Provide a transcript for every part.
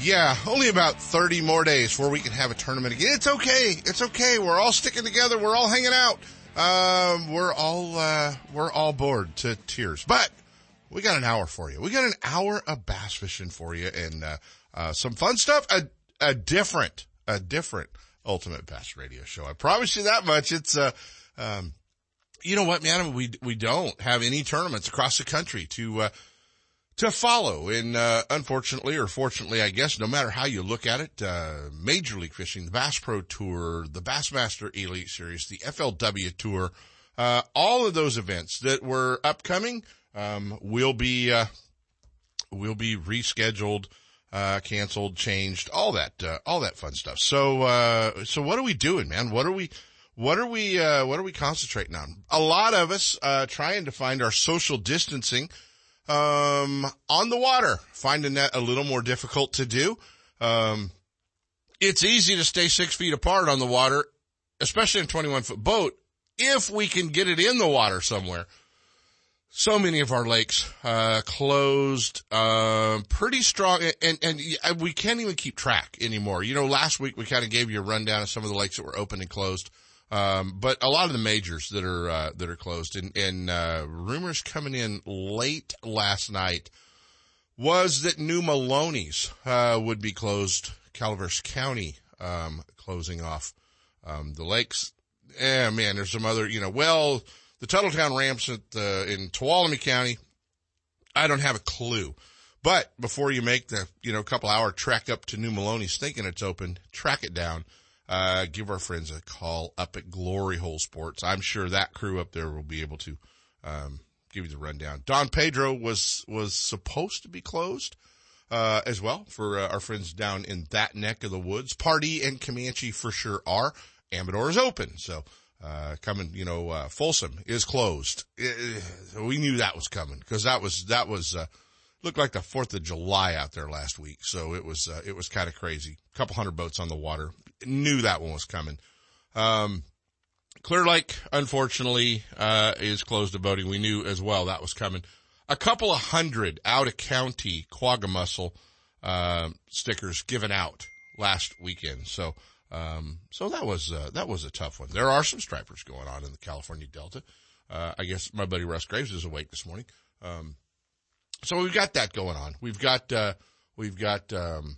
Yeah, only about 30 more days before we can have a tournament again. It's okay. It's okay. We're all sticking together. We're all hanging out. Um, we're all, uh, we're all bored to tears, but we got an hour for you. We got an hour of bass fishing for you and, uh, uh, some fun stuff. A, a different, a different ultimate bass radio show. I promise you that much. It's, uh, um, you know what, man? We, we don't have any tournaments across the country to, uh, to follow. And uh, unfortunately, or fortunately, I guess, no matter how you look at it, uh, Major League Fishing, the Bass Pro Tour, the Bassmaster Elite Series, the FLW Tour, uh, all of those events that were upcoming um, will be uh, will be rescheduled, uh, canceled, changed, all that uh, all that fun stuff. So so what are we doing, man? What are we what are we what are we concentrating on? A lot of us trying to find our social distancing um, on the water, finding that a little more difficult to do. Um, it's easy to stay six feet apart on the water, especially in a 21 foot boat, if we can get it in the water somewhere. So many of our lakes, uh, closed, uh, pretty strong and, and, and we can't even keep track anymore. You know, last week we kind of gave you a rundown of some of the lakes that were open and closed. Um, but a lot of the majors that are, uh, that are closed and, and, uh, rumors coming in late last night was that New Melones uh, would be closed. Calaveras County, um, closing off, um, the lakes. Yeah, man, there's some other, you know, well, the Tuttletown ramps at, uh, in Tuolumne County. I don't have a clue. But before you make the, you know, couple hour trek up to New Melones, thinking it's open, track it down uh, give our friends a call up at Glory Hole Sports. I'm sure that crew up there will be able to, um, give you the rundown. Don Pedro was, was supposed to be closed, uh, as well for uh, our friends down in that neck of the woods. Pardee and Camanche for sure are. Amador is open. So, uh, coming, you know, uh, Folsom is closed. It, we knew that was coming because that was, that was, uh, looked like the 4th of July out there last week. So it was, uh, it was kind of crazy. A couple hundred boats on the water knew that one was coming. Um, Clear Lake, unfortunately, uh, is closed to voting. We knew as well that was coming. A couple of hundred out of county Quagga uh, stickers given out last weekend. So, um, so that was, uh, that was a tough one. There are some stripers going on in the California Delta. Uh, I guess my buddy Russ Graves is awake this morning. Um, so we've got that going on. We've got, uh, we've got, um,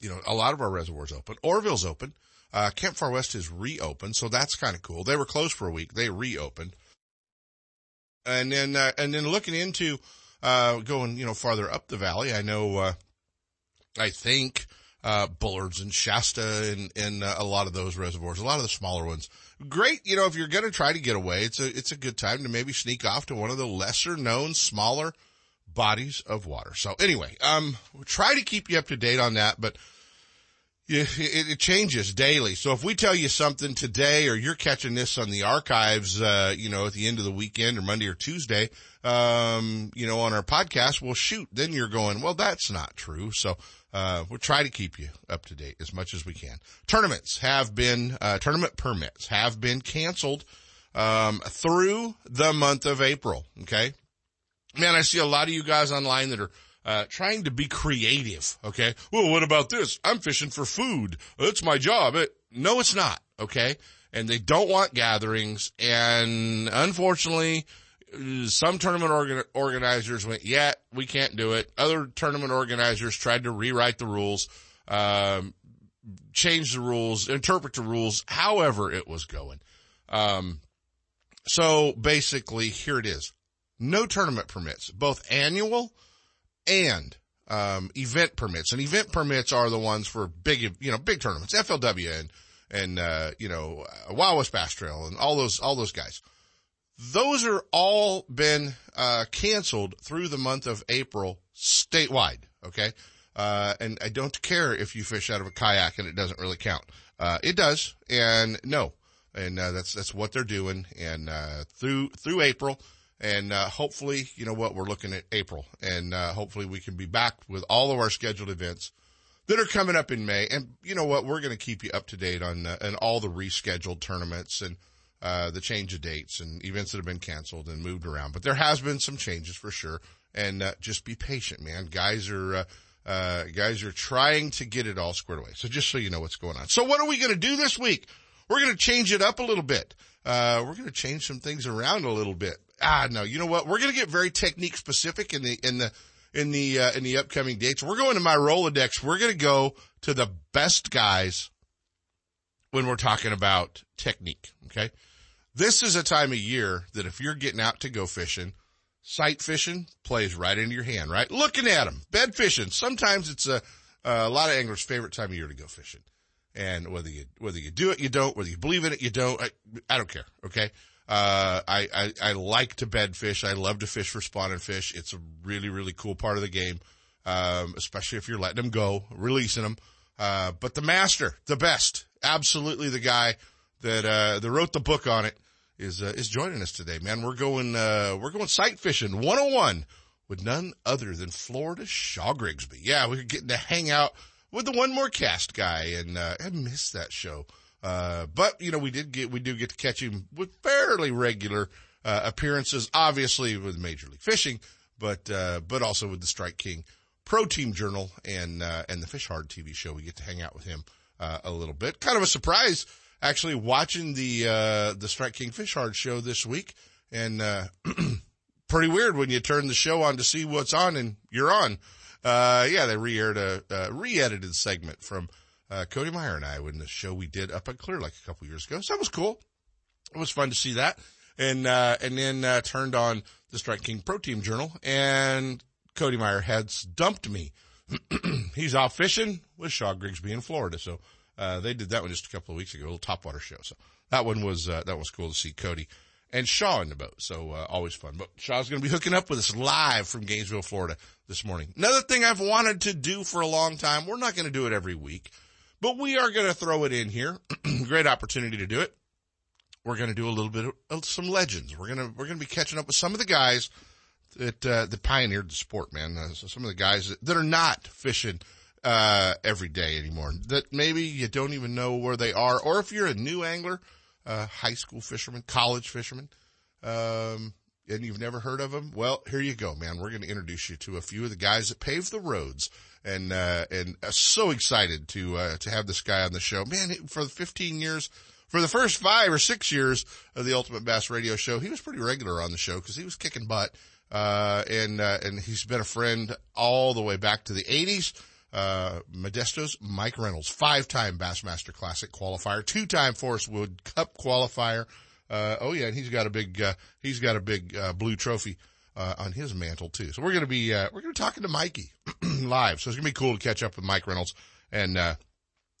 you know, a lot of our reservoirs open. Oroville's open. Uh, Camp Far West is reopened, so that's kind of cool. They were closed for a week. They reopened. And then, uh, and then looking into, uh, going, you know, farther up the valley, I know, uh, I think, uh, Bullards and Shasta and, and uh, a lot of those reservoirs, a lot of the smaller ones. Great, you know, if you're going to try to get away, it's a, it's a good time to maybe sneak off to one of the lesser known, smaller bodies of water. So anyway, um, we'll try to keep you up to date on that, but it, it, changes daily. So if we tell you something today or you're catching this on the archives, uh, you know, at the end of the weekend or Monday or Tuesday, um, you know, on our podcast, well, shoot, then you're going, well, that's not true. So, uh, we'll try to keep you up to date as much as we can. Tournaments have been, uh, tournament permits have been canceled, um, through the month of April. Okay man, I see a lot of you guys online that are uh, trying to be creative. Okay. Well, what about this? I'm fishing for food. That's my job. It, no, it's not. Okay. And they don't want gatherings. And unfortunately, some tournament organ- organizers went, yeah, we can't do it. Other tournament organizers tried to rewrite the rules, um, change the rules, interpret the rules, however it was going. Um, so basically here it is no tournament permits, both annual and um, event permits. And event permits are the ones for big, you know, big tournaments, FLW and and uh, you know, Wild West Bass Trail and all those all those guys. Those are all been uh, canceled through the month of April statewide. Okay. Uh, and I don't care if you fish out of a kayak and it doesn't really count. Uh, it does. And no. And, uh, that's, that's what they're doing. And, uh, through, through April. And, uh, hopefully, you know what, we're looking at April and, uh, hopefully we can be back with all of our scheduled events that are coming up in May. And you know what, we're going to keep you up to date on, uh, and all the rescheduled tournaments and, uh, the change of dates and events that have been canceled and moved around. But there has been some changes for sure. And, uh, just be patient, man. Guys are, uh, uh, guys are trying to get it all squared away. So just so you know what's going on. So what are we going to do this week? We're going to change it up a little bit. Uh, we're going to change some things around a little bit. Ah, no, you know what? We're going to get very technique specific in the, in the, in the, uh, in the upcoming dates. We're going to my Rolodex. We're going to go to the best guys when we're talking about technique. Okay. This is a time of year that if you're getting out to go fishing, sight fishing plays right into your hand, right? Looking at them, bed fishing. Sometimes it's a, a lot of anglers' favorite time of year to go fishing. And whether you, whether you do it, you don't, whether you believe in it, you don't, I, I don't care. Okay. Uh, I, I, I like to bed fish. I love to fish for spawning fish. It's a really, really cool part of the game. Um, especially if you're letting them go, releasing them. Uh, but the master, the best, absolutely the guy that, uh, that wrote the book on it is, uh, is joining us today, man. We're going, uh, we're going sight fishing 101 with none other than Florida Shaw Grigsby. Yeah, we're getting to hang out with the one more cast guy and, uh, I missed that show. Uh, but you know, we did get, we do get to catch him with fairly regular, uh, appearances, obviously with Major League Fishing, but, uh, but also with the Strike King Pro Team Journal and, uh, and the Fish Hard TV show. We get to hang out with him, uh, a little bit. Kind of a surprise, actually watching the, uh, the Strike King Fish Hard show this week and, pretty weird when you turn the show on to see what's on and you're on. yeah, they re-aired a re-edited segment from, uh, Cody Meyer and I when the show we did up at Clear Lake a couple years ago. So that was cool. It was fun to see that. And, uh, and then, uh, turned on the Strike King Pro Team Journal and Cody Meyer had dumped me. He's off fishing with Shaw Grigsby in Florida. So, uh, they did that one just a couple of weeks ago, a little topwater show. So that one was, uh, that was cool to see Cody and Shaw in the boat. So, uh, always fun. But Shaw's going to be hooking up with us live from Gainesville, Florida this morning. Another thing I've wanted to do for a long time. We're not going to do it every week but we are going to throw it in here. Great opportunity to do it. We're going to do a little bit of some legends. We're going to, we're going to be catching up with some of the guys that, uh, that pioneered the sport, man. Uh, so some of the guys that, that are not fishing, uh, every day anymore that maybe you don't even know where they are. Or if you're a new angler, uh, high school fisherman, college fisherman, um, and you've never heard of them, well, here you go, man. We're going to introduce you to a few of the guys that paved the roads and uh, and uh, so excited to uh, to have this guy on the show. Man, for 15 years, for the first five or six years of the Ultimate Bass Radio Show, he was pretty regular on the show because he was kicking butt. Uh, and uh, and he's been a friend all the way back to the 80s. Uh, Modesto's Mike Reynolds, five-time Bassmaster Classic qualifier, two-time Forrest Wood Cup qualifier. oh yeah, and he's got a big he's got a big blue trophy uh, on his mantle too. So we're going to be, uh, we're to be talking to Mikey live. So it's going to be cool to catch up with Mike Reynolds. And, uh,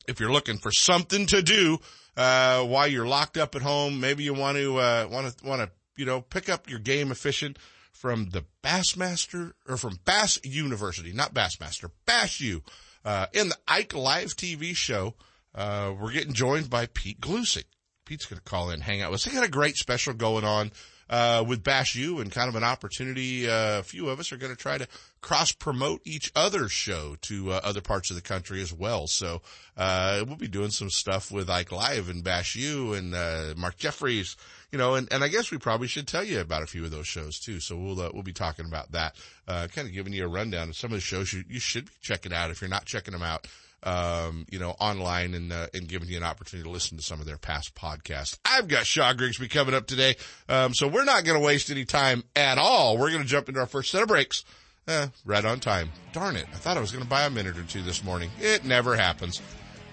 if you're looking for something to do, uh, while you're locked up at home, maybe you want to, uh, want to, want to, you know, pick up your game efficient from the Bassmaster or from Bass University, not Bassmaster, Bass U, uh, in the Ike Live TV show. Uh, we're getting joined by Pete Gluszek. Pete's going to call in, hang out with us. They got a great special going on uh, with Bass U and kind of an opportunity. Uh, a few of us are going to try to cross promote each other's show to uh, other parts of the country as well. So, uh, we'll be doing some stuff with Ike Live and Bass U and, uh, Mark Jeffries, you know, and, and I guess we probably should tell you about a few of those shows too. So we'll, uh, we'll be talking about that, uh kind of giving you a rundown of some of the shows you, you should be checking out if you're not checking them out um, you know, online and, uh, and giving you an opportunity to listen to some of their past podcasts. I've got Shaw Grigsby coming up today. Um, so we're not going to waste any time at all. We're going to jump into our first set of breaks. Eh, right on time. Darn it. I thought I was going to buy a minute or two this morning. It never happens.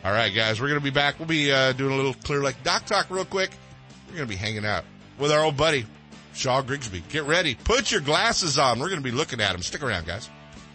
All right, guys, we're going to be back. We'll be, uh, doing a little Clear Lake Dock Talk real quick. We're going to be hanging out with our old buddy, Shaw Grigsby. Get ready. Put your glasses on. We're going to be looking at him. Stick around, guys.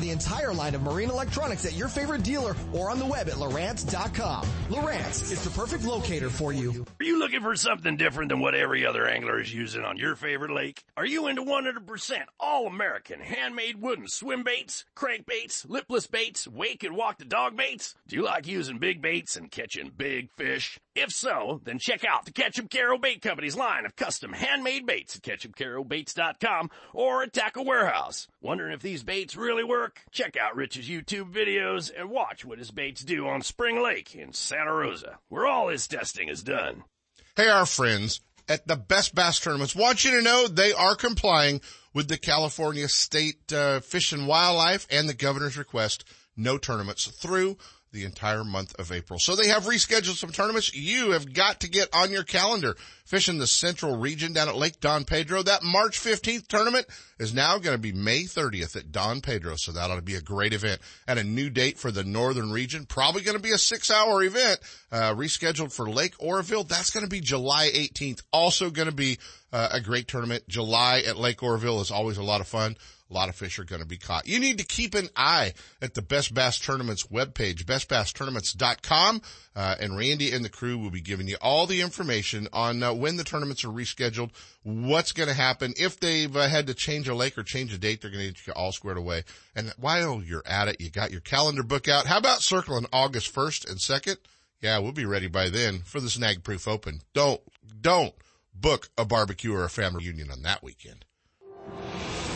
the entire line of marine electronics at your favorite dealer or on the web at Lowrance.com. Lowrance is the perfect locator for you. Are you looking for something different than what every other angler is using on your favorite lake? Are you into 100% all American handmade wooden swim baits, crankbaits, lipless baits, wake and walk the dog baits? Do you like using big baits and catching big fish? If so, then check out the Ketchup Caro Bait Company's line of custom handmade baits at ketchupcarobaits.com or at Tackle Warehouse. Wondering if these baits really work? Check out Rich's YouTube videos and watch what his baits do on Spring Lake in Santa Rosa, where all his testing is done. Hey, our friends at the Best Bass Tournaments want you to know they are complying with the California State uh, Fish and Wildlife and the governor's request no tournaments through the entire month of April. So they have rescheduled some tournaments. You have got to get on your calendar. Fishing the central region down at Lake Don Pedro. That March 15th tournament is now going to be May 30th at Don Pedro. So that ought to be a great event and a new date for the northern region. Probably going to be a six hour event, uh, rescheduled for Lake Oroville. That's going to be July 18th. Also going to be uh, a great tournament. July at Lake Oroville is always a lot of fun. A lot of fish are going to be caught. You need to keep an eye at the Best Bass Tournaments webpage, bestbasstournaments.com. Uh, and Randy and the crew will be giving you all the information on uh, when the tournaments are rescheduled, what's going to happen. If they've uh, had to change a lake or change a date, they're going to get you all squared away. And while you're at it, you got your calendar book out. How about circling August 1st and 2nd? Yeah, we'll be ready by then for the Snag Proof Open. Don't, don't book a barbecue or a family reunion on that weekend.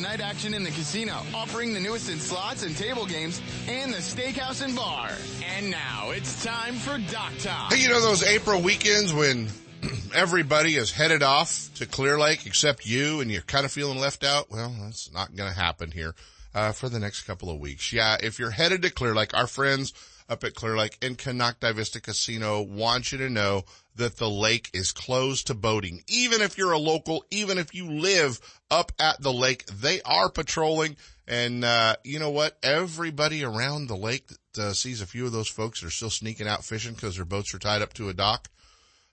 night action in the casino, offering the newest in slots and table games, and the steakhouse and bar. And now it's time for Dock Talk. Hey, you know those April weekends when everybody is headed off to Clear Lake except you and you're kind of feeling left out? Well, that's not going to happen here, uh, for the next couple of weeks. Yeah, if you're headed to Clear Lake, our friends up at Clear Lake and Konocti Vista Casino want you to know that the lake is closed to boating. Even if you're a local, even if you live up at the lake, they are patrolling. And, uh, you know what? Everybody around the lake that uh, sees a few of those folks that are still sneaking out fishing because their boats are tied up to a dock.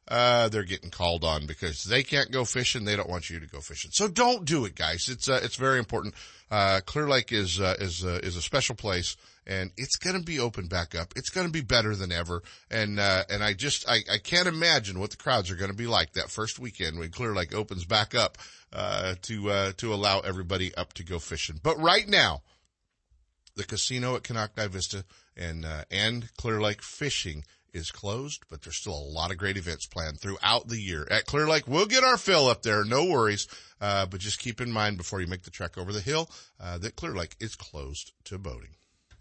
Uh, they're getting called on because they can't go fishing. They don't want you to go fishing. So don't do it, guys. It's, uh, it's very important. Uh, Clear Lake is, uh, is, is a special place and it's going to be open back up. It's going to be better than ever. And, uh, and I just, I, I can't imagine what the crowds are going to be like that first weekend when Clear Lake opens back up, uh, to, uh, to allow everybody up to go fishing. But right now, the casino at Konocti Vista and, uh, and Clear Lake fishing is closed, but there's still a lot of great events planned throughout the year at Clear Lake. We'll get our fill up there. No worries. Uh, but just keep in mind before you make the trek over the hill, uh, that Clear Lake is closed to boating.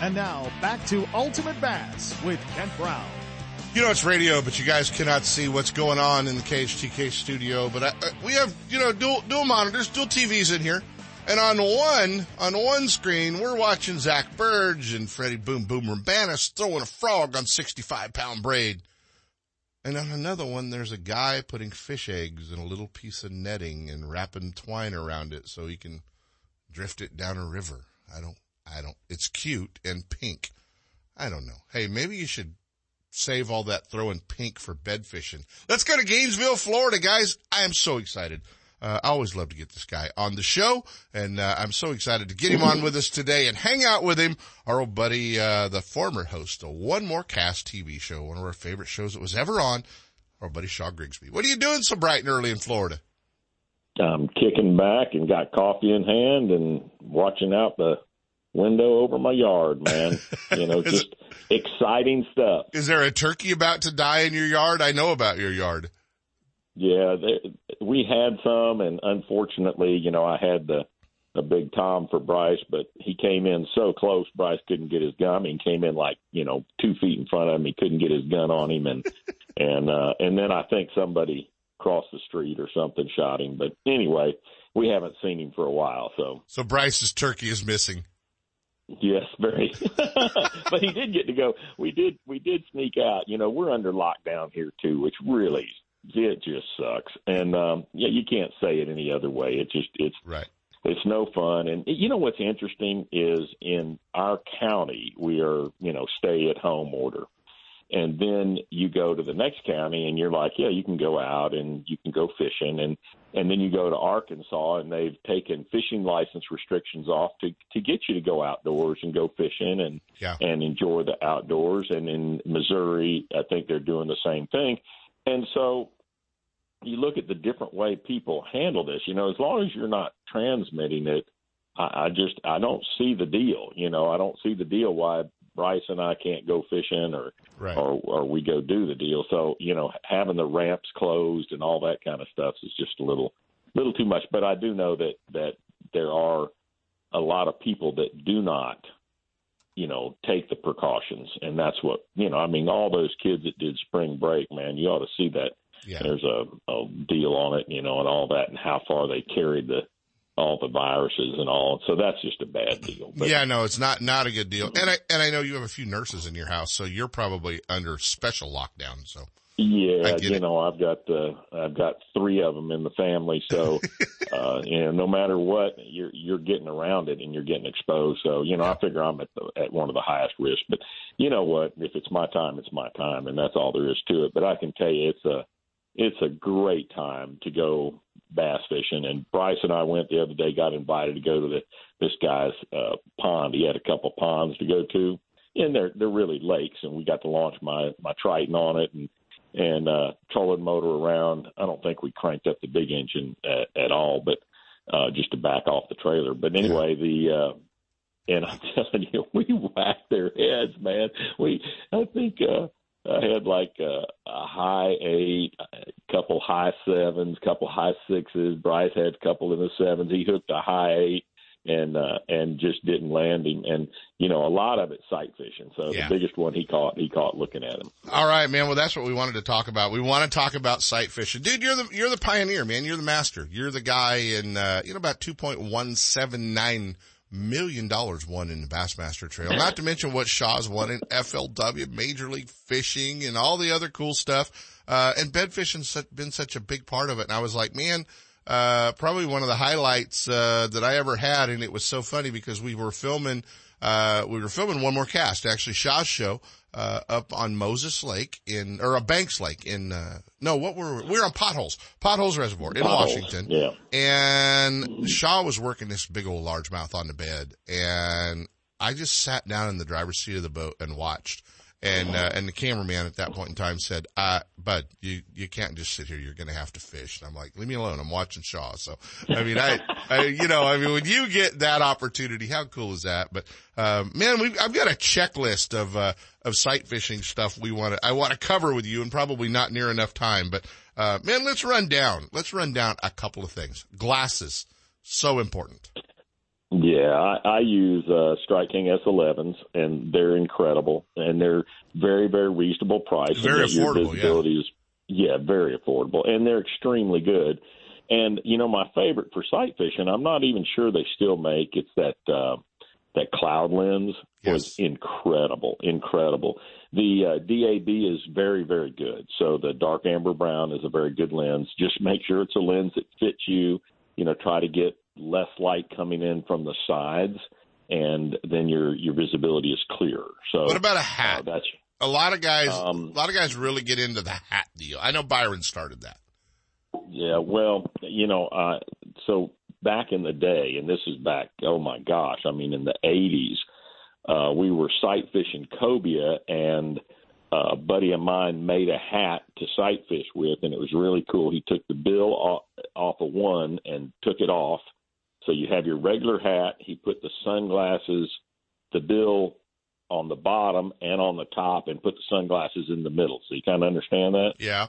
And now back to Ultimate Bass with Kent Brown. You know it's radio, but you guys cannot see what's going on in the KHTK studio. But I, uh, we have, you know, dual, dual monitors, dual TVs in here. And on one, on one screen, we're watching Zack Birge and Freddie Boom Boom Roumbanis throwing a frog on 65 pound braid. And on another one, there's a guy putting fish eggs in a little piece of netting and wrapping twine around it so he can drift it down a river. I don't, I don't, it's cute and pink. I don't know. Hey, maybe you should save all that throwing pink for bed fishing. Let's go to Gainesville, Florida, guys. I am so excited. Uh, I always love to get this guy on the show, and uh, I'm so excited to get him on with us today and hang out with him. Our old buddy, uh, the former host of One More Cast TV show, one of our favorite shows that was ever on, our buddy Shaw Grigsby. What are you doing so bright and early in Florida? I'm kicking back and got coffee in hand and watching out the window over my yard, man. You know, just exciting stuff. Is there a turkey about to die in your yard? I know about your yard. Yeah, they, we had some, and unfortunately, you know, I had the a big Tom for Bryce, but he came in so close, Bryce couldn't get his gun. I mean, came in like you know two feet in front of him. He couldn't get his gun on him, and and uh, and then I think somebody crossed the street or something shot him. But anyway, we haven't seen him for a while. So so Bryce's turkey is missing. Yes, very. but he did get to go. We did we did sneak out. You know, we're under lockdown here too, which really it just sucks. And um yeah, you can't say it any other way. It just it's right. It's no fun. And you know what's interesting is in our county we are, you know, stay at home order. And then you go to the next county and you're like, yeah, you can go out and you can go fishing and and then you go to Arkansas and they've taken fishing license restrictions off to to get you to go outdoors and go fishing and yeah. and enjoy the outdoors and in Missouri I think they're doing the same thing. And so you look at the different way people handle this, you know, as long as you're not transmitting it, I, I just I don't see the deal. You know, I don't see the deal why Bryce and I can't go fishing or right. or or we go do the deal. So you know, having the ramps closed and all that kind of stuff is just a little little too much. But I do know that that there are a lot of people that do not you know take the precautions and that's what you know i mean all those kids that did spring break man you ought to see that yeah. there's a, a deal on it you know and all that and how far they carried the all the viruses and all. So that's just a bad deal. But, yeah, no, it's not not a good deal. And I and I know you have a few nurses in your house, so you're probably under special lockdown. So yeah, you it. know, I've got uh, I've got three of them in the family, so uh, you know, no matter what, you're you're getting around it and you're getting exposed. So you know, I figure I'm at the, at one of the highest risks. But you know what? If it's my time, it's my time, and that's all there is to it. But I can tell you, it's a it's a great time to go bass fishing. And Bryce and I went the other day, got invited to go to the this guy's uh, pond. He had a couple ponds to go to, and they're they're really lakes. And we got to launch my my Triton on it and and uh, trolling motor around. I don't think we cranked up the big engine at, at all, but uh, just to back off the trailer. But anyway, the uh, and I'm telling you, we whacked their heads, man. We I think. uh I had like a, a high eight, a couple high sevens, couple high sixes. Bryce had a couple in the sevens. He hooked a high eight and uh, and just didn't land him. And you know, a lot of it sight fishing. So Yeah. the biggest one he caught, he caught looking at him. All right, man. Well, that's what we wanted to talk about. We want to talk about sight fishing, dude. You're the you're the pioneer, man. You're the master. You're the guy in uh, you know about two point one seven nine million dollars won in the Bassmaster Trail. Not to mention what Shaw's won in FLW, Major League Fishing, and all the other cool stuff. Uh, and bed fishing's been such a big part of it. And I was like, man. Uh, probably one of the highlights, uh, that I ever had. And it was so funny because we were filming, uh, we were filming one more cast, actually Shaw's show, uh, up on Moses Lake in, or a Banks Lake in, uh, no, what were, we were on Potholes, Potholes Reservoir in Potholes, Washington. yeah. And Shaw was working this big old largemouth on the bed and I just sat down in the driver's seat of the boat and watched. And, uh, and the cameraman at that point in time said, uh, bud, you, you can't just sit here. You're going to have to fish. And I'm like, leave me alone. I'm watching Shaw. So, I mean, I, I, you know, I mean, when you get that opportunity, how cool is that? But, um, man, we I've got a checklist of, uh, of sight fishing stuff we want to, I want to cover with you and probably not near enough time, but, uh, man, let's run down, let's run down a couple of things. Glasses. So important. Yeah, I, I use uh, Strike King S11s, and they're incredible, and they're very, very reasonable price. Very and affordable, Is, yeah, very affordable, and they're extremely good. And you know, my favorite for sight fishing, I'm not even sure they still make. It's that uh, that cloud lens was incredible, incredible. The uh, DAB is very, very good. So the dark amber brown is a very good lens. Just make sure it's a lens that fits you. You know, try to get less light coming in from the sides, and then your your visibility is clearer. So What about a uh, hat? that's A lot of guys, Um, a lot of guys really get into the hat deal. I know Byron started that. Yeah, well, you know, uh, so back in the day, and this is back, oh my gosh, I mean, in the 80s, uh, we were sight fishing cobia, and uh, a buddy of mine made a hat to sight fish with, and it was really cool. He took the bill off, off of one and took it off. So you have your regular hat. He put the sunglasses, the bill on the bottom and on the top, and put the sunglasses in the middle. So you kind of understand that? Yeah.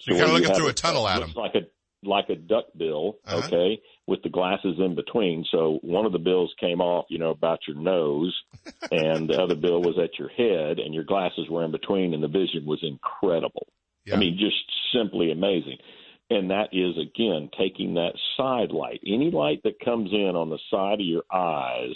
So you're kind of looking through a tunnel at looks him. like a like a duck bill, Uh-huh. okay, with the glasses in between. So one of the bills came off, you know, about your nose, and the other bill was at your head, and your glasses were in between, and the vision was incredible. Yeah. I mean, just simply amazing. And that is again taking that side light, any light that comes in on the side of your eyes.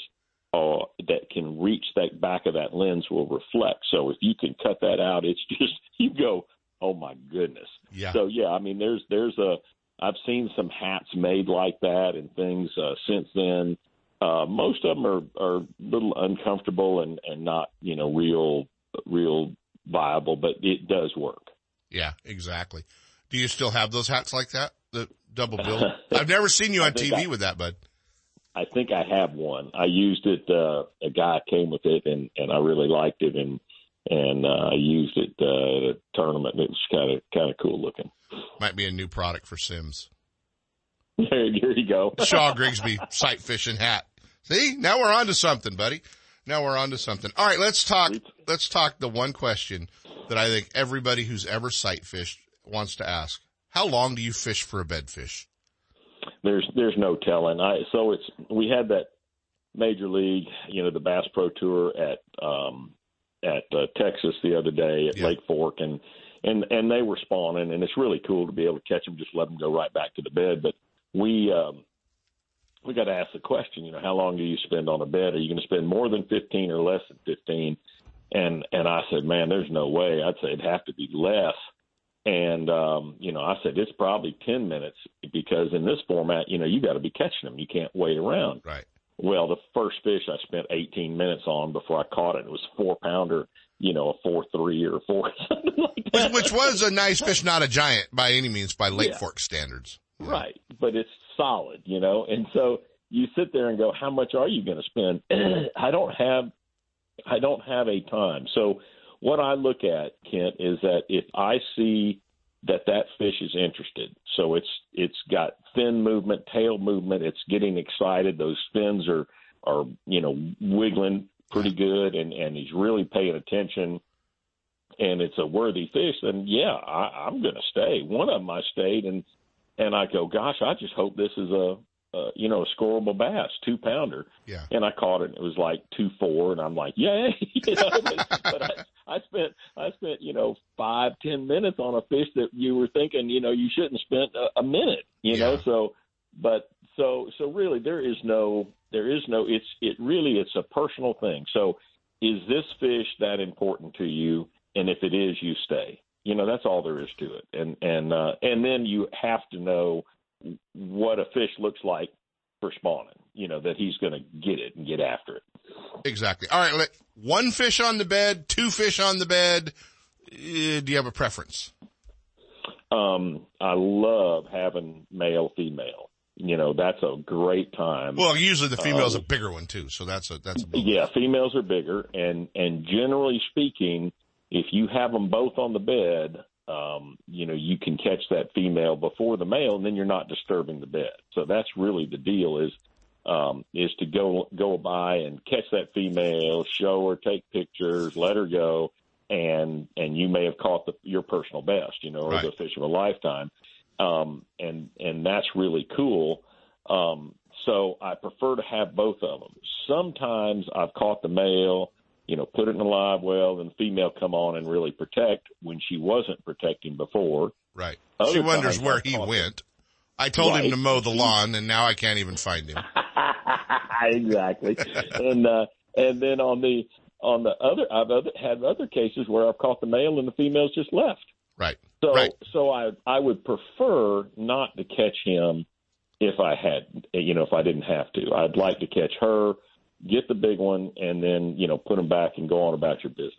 Uh, that can reach that back of that lens will reflect. So if you can cut that out, it's just you go, oh my goodness. Yeah. So yeah, I mean, there's there's a I've seen some hats made like that and things uh, since then. Uh, most of them are are a little uncomfortable and and not you know real real viable, but it does work. Yeah, exactly. Do you still have those hats like that? The double bill? I've never seen you on TV I- with that, bud. I think I have one. I used it. Uh, a guy came with it, and and I really liked it, and and uh, I used it uh, at a tournament. And it was kind of kind of cool looking. Might be a new product for Simms. There, there you go. Shaw Grigsby sight fishing hat. See, now we're on to something, buddy. Now we're on to something. All right, let's talk. Let's talk the one question that I think everybody who's ever sight fished wants to ask: How long do you fish for a bedfish? there's there's no telling. I so it's we had that major league, you know, the Bass Pro Tour at um at uh, Texas the other day at Yeah. Lake Fork and and and they were spawning and it's really cool to be able to catch them just let them go right back to the bed but we um we got to ask the question, you know, how long do you spend on a bed? Are you going to spend more than 15 or less than 15? And and I said, man, there's no way. I'd say it'd have to be less. And um, you know, I said it's probably 10 minutes because in this format, you know, you got to be catching them. You can't wait around. Right. Well, the first fish I spent 18 minutes on before I caught it. It was a four pounder, you know, a four three or four something like Which, that. which was a nice fish, not a giant by any means by Lake Yeah. Fork standards. Right, but it's solid, you know. And so you sit there and go, how much are you going to spend? I don't have, I don't have a time. So what I look at, Kent, is that if I see that that fish is interested, so it's it's got fin movement, tail movement, it's getting excited. Those fins are are you know wiggling pretty good, and and he's really paying attention. And it's a worthy fish, then yeah, I, I'm going to stay. One of them I stayed, and and I go, gosh, I just hope this is a, a you know a scoreable bass, two pounder. Yeah. And I caught it, and it was like two four, and I'm like, yay! you know, but, but I, I spent I spent you know five ten minutes on a fish that you were thinking you know you shouldn't spend a, a minute, you know. So, but so so really there is no there is no it's it really it's a personal thing. So, is this fish that important to you? And if it is, you stay you know that's all there is to it and and uh and then you have to know what a fish looks like for spawning. You know that he's going to get it and get after it. Exactly. All right. One fish on the bed, two fish on the bed. Uh, do you have a preference? Um, I love having male female. You know that's a great time. Well, usually the female's um, a bigger one too, so that's a that's a yeah. Females are bigger, and and generally speaking, if you have them both on the bed, um, you know, you can catch that female before the male, and then you're not disturbing the bed. So that's really the deal is um, is to go go by and catch that female, show her, take pictures, let her go, and and you may have caught the, your personal best, you know, or right. the fish of a lifetime, um, and and that's really cool. Um, so I prefer to have both of them. Sometimes I've caught the male you know, put it in a live well, then the female come on and really protect when she wasn't protecting before. Right. Other she wonders where he went. I told right. him to mow the lawn, and now I can't even find him. exactly. and uh, and then on the on the other, I've other, had other cases where I've caught the male and the female's just left. Right. So right. so I I would prefer not to catch him if I had you know if I didn't have to. I'd like to catch her get the big one, and then you know put them back and go on about your business.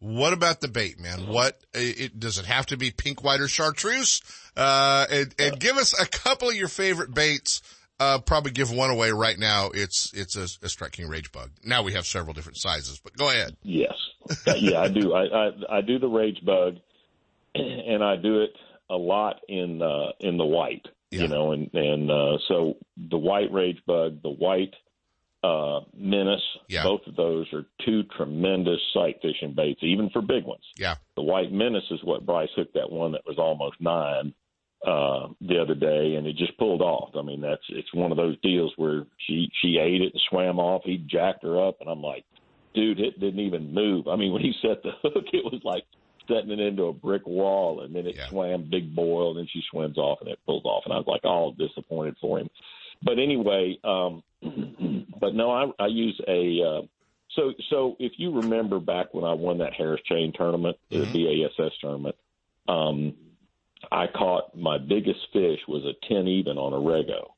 What about the bait, man? What it, does it have to be pink, white, or chartreuse? Uh, and, and give us a couple of your favorite baits. Uh, probably give one away right now. It's it's a, a Strike King Rage Bug. Now we have several different sizes, but go ahead. Yes, yeah, I do. I, I I do the Rage Bug, and I do it a lot in uh, in the white. Yeah. You know, and and uh, so the white Rage Bug, the white uh, Menace. Yeah. Both of those are two tremendous sight fishing baits, even for big ones. Yeah. The White Menace is what Bryce hooked that one that was almost nine uh, the other day, and it just pulled off. I mean, that's it's one of those deals where she she ate it and swam off. He jacked her up, and I'm like, dude, it didn't even move. I mean, when he set the hook, it was like setting it into a brick wall, and then it yeah. swam big boil, and then she swims off, and it pulls off, and I was like, all disappointed for him. But anyway, um, but no, I, I use a. Uh, so so if you remember back when I won that Harris Chain tournament, mm-hmm. the BASS tournament, um, I caught my biggest fish was a ten even on a Rago,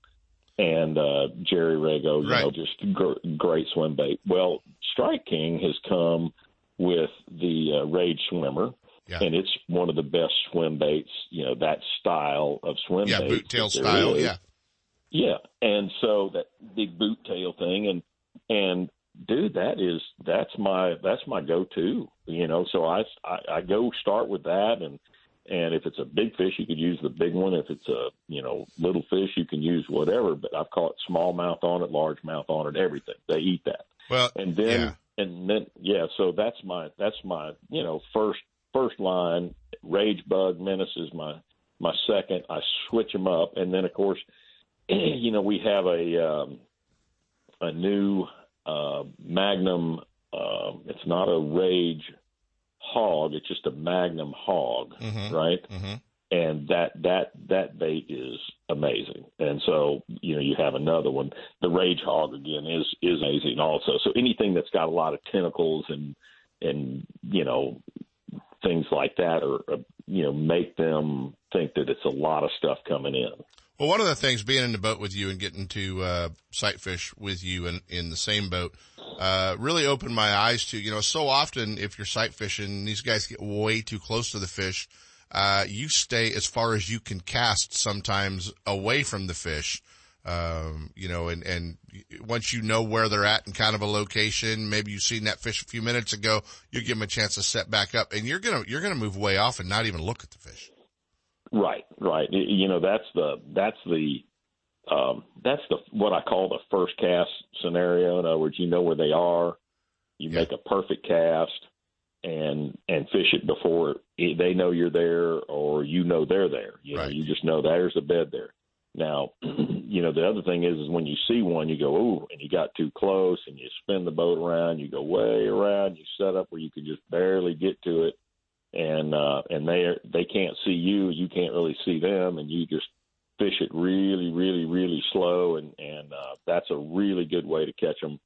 and uh, Jerry Rago, you right. know, just gr- great swim bait. Well, Strike King has come with the uh, Rage Swimmer. Yeah. And it's one of the best swim baits, you know, that style of swim yeah, bait. boot tail style, is. yeah. Yeah, and so that big boot tail thing, and and dude, that is that's my that's my go to. You know, so I, I I go start with that, and and if it's a big fish, you could use the big one. If it's a you know little fish, you can use whatever. But I've caught smallmouth on it, largemouth on it, everything. They eat that. Well, and then yeah. and then yeah, so that's my that's my you know first first line. Rage bug menace is my my second. I switch them up, and then of course you know, we have a um, a new uh, Magnum. Uh, it's not a Rage hog; it's just a Magnum hog, mm-hmm. right? Mm-hmm. And that that that bait is amazing. And so, you know, you have another one. The Rage hog again is is amazing also. So anything that's got a lot of tentacles and and you know things like that, or, or you know, make them think that it's a lot of stuff coming in. Well, one of the things being in the boat with you and getting to uh, sight fish with you in, in the same boat uh, really opened my eyes to, you know, so often if you're sight fishing, these guys get way too close to the fish. Uh, you stay as far as you can cast sometimes away from the fish. Um, you know, and, and once you know where they're at and kind of a location, maybe you've seen that fish a few minutes ago, you give them a chance to set back up and you're going to, you're going to move way off and not even look at the fish. Right, right. You know, that's the that's the um, that's the what I call the first cast scenario. In other words, you know where they are, you yeah. make a perfect cast, and and fish it before they know you're there, or you know they're there. You know, right. you just know there's a bed there. Now, you know the other thing is, is when you see one, you go, ooh, and you got too close, and you spin the boat around, you go way around, you set up where you can just barely get to it and uh, and they they can't see you, you can't really see them, and you just fish it really, really, really slow, and and uh, that's a really good way to catch them.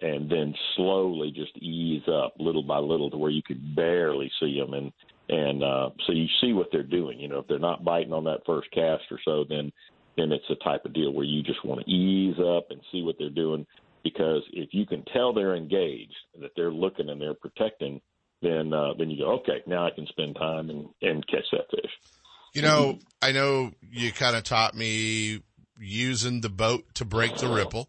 And then slowly just ease up little by little to where you could barely see them, and and uh, so you see what they're doing. You know, if they're not biting on that first cast or so, then then it's the type of deal where you just want to ease up and see what they're doing. Because if you can tell they're engaged, that they're looking and they're protecting, then uh, then you go, okay, now I can spend time and, and catch that fish. You know, I know you kind of taught me using the boat to break the ripple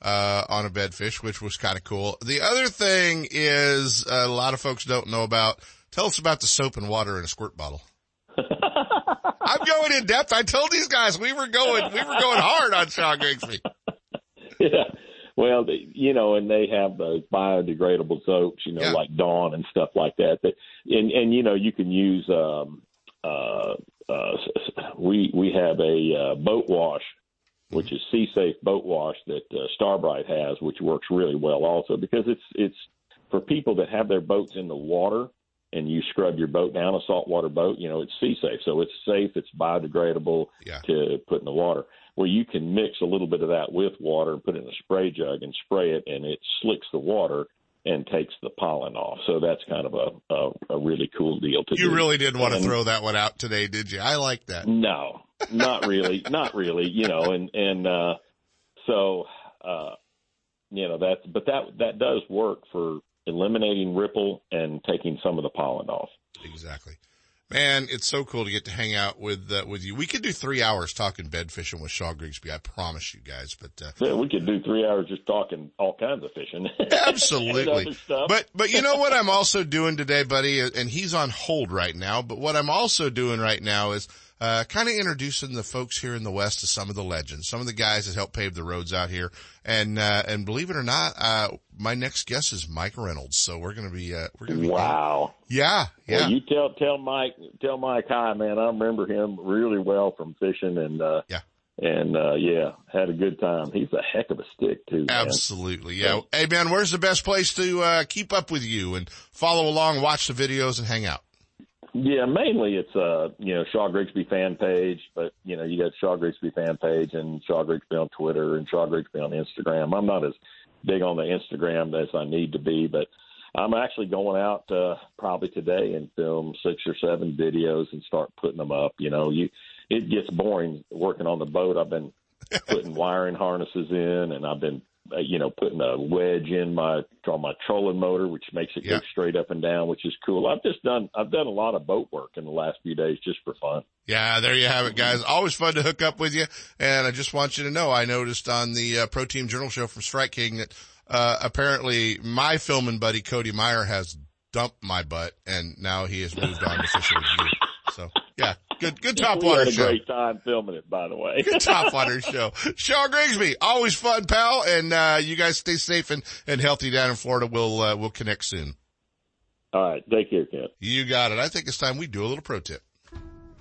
uh, on a bedfish, which was kind of cool. The other thing is uh, a lot of folks don't know about. Tell us about the soap and water in a squirt bottle. I'm going in depth. I told these guys we were going, we were going hard on Sean Grigsby. yeah. Well, they, you know, and they have those biodegradable soaps, you know, Yeah. like Dawn and stuff like that. That and and you know, you can use. um uh, uh We we have a uh, boat wash, which is Sea Safe boat wash that uh, Star brite has, which works really well also because it's it's for people that have their boats in the water and you scrub your boat down a saltwater boat. You know, it's sea safe, so it's safe. It's biodegradable Yeah. to put in the water. Where you can mix a little bit of that with water and put it in a spray jug and spray it, and it slicks the water and takes the pollen off. So that's kind of a a, a really cool deal to do. You really didn't want to And- throw that one out today, did you? I like that. no, not really, not really. You know, and and uh, so uh, you know that's but that that does work for eliminating ripple and taking some of the pollen off. Exactly. Man, it's so cool to get to hang out with, uh, with you. We could do three hours talking bed fishing with Shaw Grigsby. I promise you guys, but, uh, So we could do three hours just talking all kinds of fishing. Absolutely. But, but you know what I'm also doing today, buddy? And he's on hold right now. But what I'm also doing right now is, uh, kind of introducing the folks here in the West to some of the legends, some of the guys that helped pave the roads out here. And, uh, and believe it or not, uh, my next guest is Mike Reynolds. So we're going to be, uh, we're going to be, wow. yeah, yeah. Well, you tell tell Mike tell Mike hi, man. I remember him really well from fishing and uh Yeah. and uh yeah, had a good time. He's a heck of a stick too, man. Absolutely. Yeah. Hey man, where's the best place to, uh, keep up with you and follow along, watch the videos and hang out? Yeah, mainly it's uh you know Shaw Grigsby fan page, but you know you got Shaw Grigsby fan page and Shaw Grigsby on Twitter and Shaw Grigsby on Instagram. I'm not as big on the Instagram as I need to be, but I'm actually going out uh, probably today and film six or seven videos and start putting them up. You know, you it gets boring working on the boat. I've been putting wiring harnesses in, and I've been you know putting a wedge in my on my trolling motor, which makes it Yeah. go straight up and down, which is cool. I've just done I've done a lot of boat work in the last few days just for fun. Yeah, there you have it, guys. Always fun to hook up with you. And I just want you to know, I noticed on the uh, Pro Team Journal show from Strike King that uh, apparently my filming buddy Cody Meyer has dumped my butt, and now he has moved on to fishing with you. So yeah, good, good top we water had a show. great time filming it, by the way. Good top water show. Shaw Grigsby, always fun, pal. And uh, you guys stay safe and, and healthy down in Florida. We'll uh, we'll connect soon. All right, take care, Kent. You got it. I think it's time we do a little pro tip.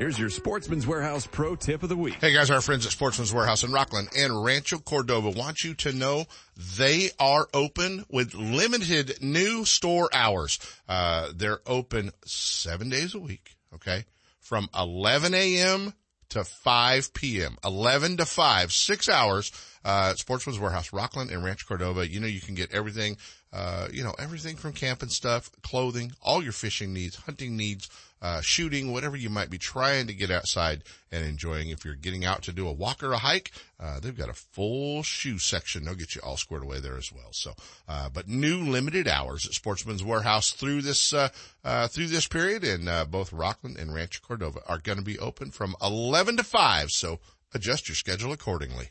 Here's your Sportsman's Warehouse Pro Tip of the Week. Hey guys, our friends at Sportsman's Warehouse in Rocklin and Rancho Cordova want you to know they are open with limited new store hours. Uh, they're open seven days a week. Okay. From 11 a.m. to 5 p.m. 11 to 5, six hours. Uh, Sportsman's Warehouse, Rocklin and Rancho Cordova. You know, you can get everything, uh, you know, everything from camping stuff, clothing, all your fishing needs, hunting needs, uh, shooting, whatever you might be trying to get outside and enjoying. If you're getting out to do a walk or a hike, uh, they've got a full shoe section. They'll get you all squared away there as well. So, uh, but new limited hours at Sportsman's Warehouse through this, uh, uh, through this period and, uh, both Rocklin and Rancho Cordova are going to be open from 11 to 5. So adjust your schedule accordingly.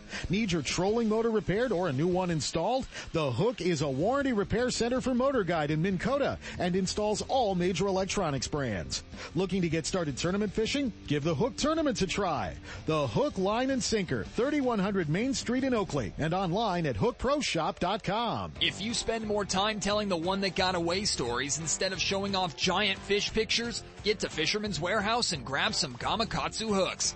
Need your trolling motor repaired or a new one installed? The Hook is a warranty repair center for Motor Guide in Minn Kota and installs all major electronics brands. Looking to get started tournament fishing? Give the Hook Tournaments a try. The Hook Line and Sinker, 3100 Main Street in Oakley and online at hookproshop.com. If you spend more time telling the one that got away stories instead of showing off giant fish pictures, get to Fisherman's Warehouse and grab some Gamakatsu hooks.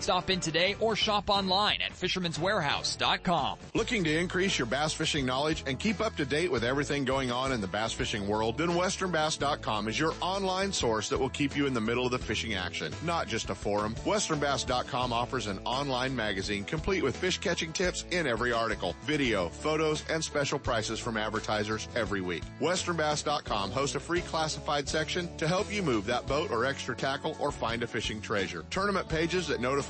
Stop in today or shop online at fishermanswarehouse.com. Looking to increase your bass fishing knowledge and keep up to date with everything going on in the bass fishing world? Then westernbass.com is your online source that will keep you in the middle of the fishing action, not just a forum. westernbass.com offers an online magazine complete with fish catching tips in every article, video, photos, and special prices from advertisers every week. westernbass.com hosts a free classified section to help you move that boat or extra tackle or find a fishing treasure. Tournament pages that notify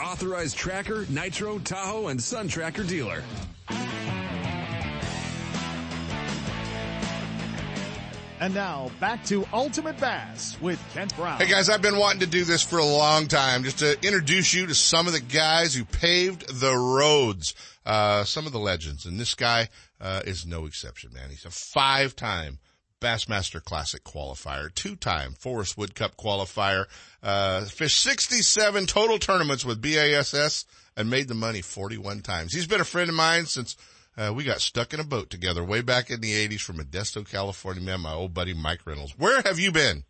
authorized tracker, nitro, Tahoe, and Sun Tracker dealer. And now back to Ultimate Bass with Kent Brown. Hey guys, I've been wanting to do this for a long time, just to introduce you to some of the guys who paved the roads, uh, some of the legends, and this guy, uh, is no exception, man. He's a five-time Bassmaster Classic qualifier, two-time Forest Wood Cup qualifier, uh, fished 67 total tournaments with BASS and made the money 41 times. He's been a friend of mine since uh, we got stuck in a boat together way back in the 80s from Modesto, California. Man, my old buddy Mike Reynolds. Where have you been?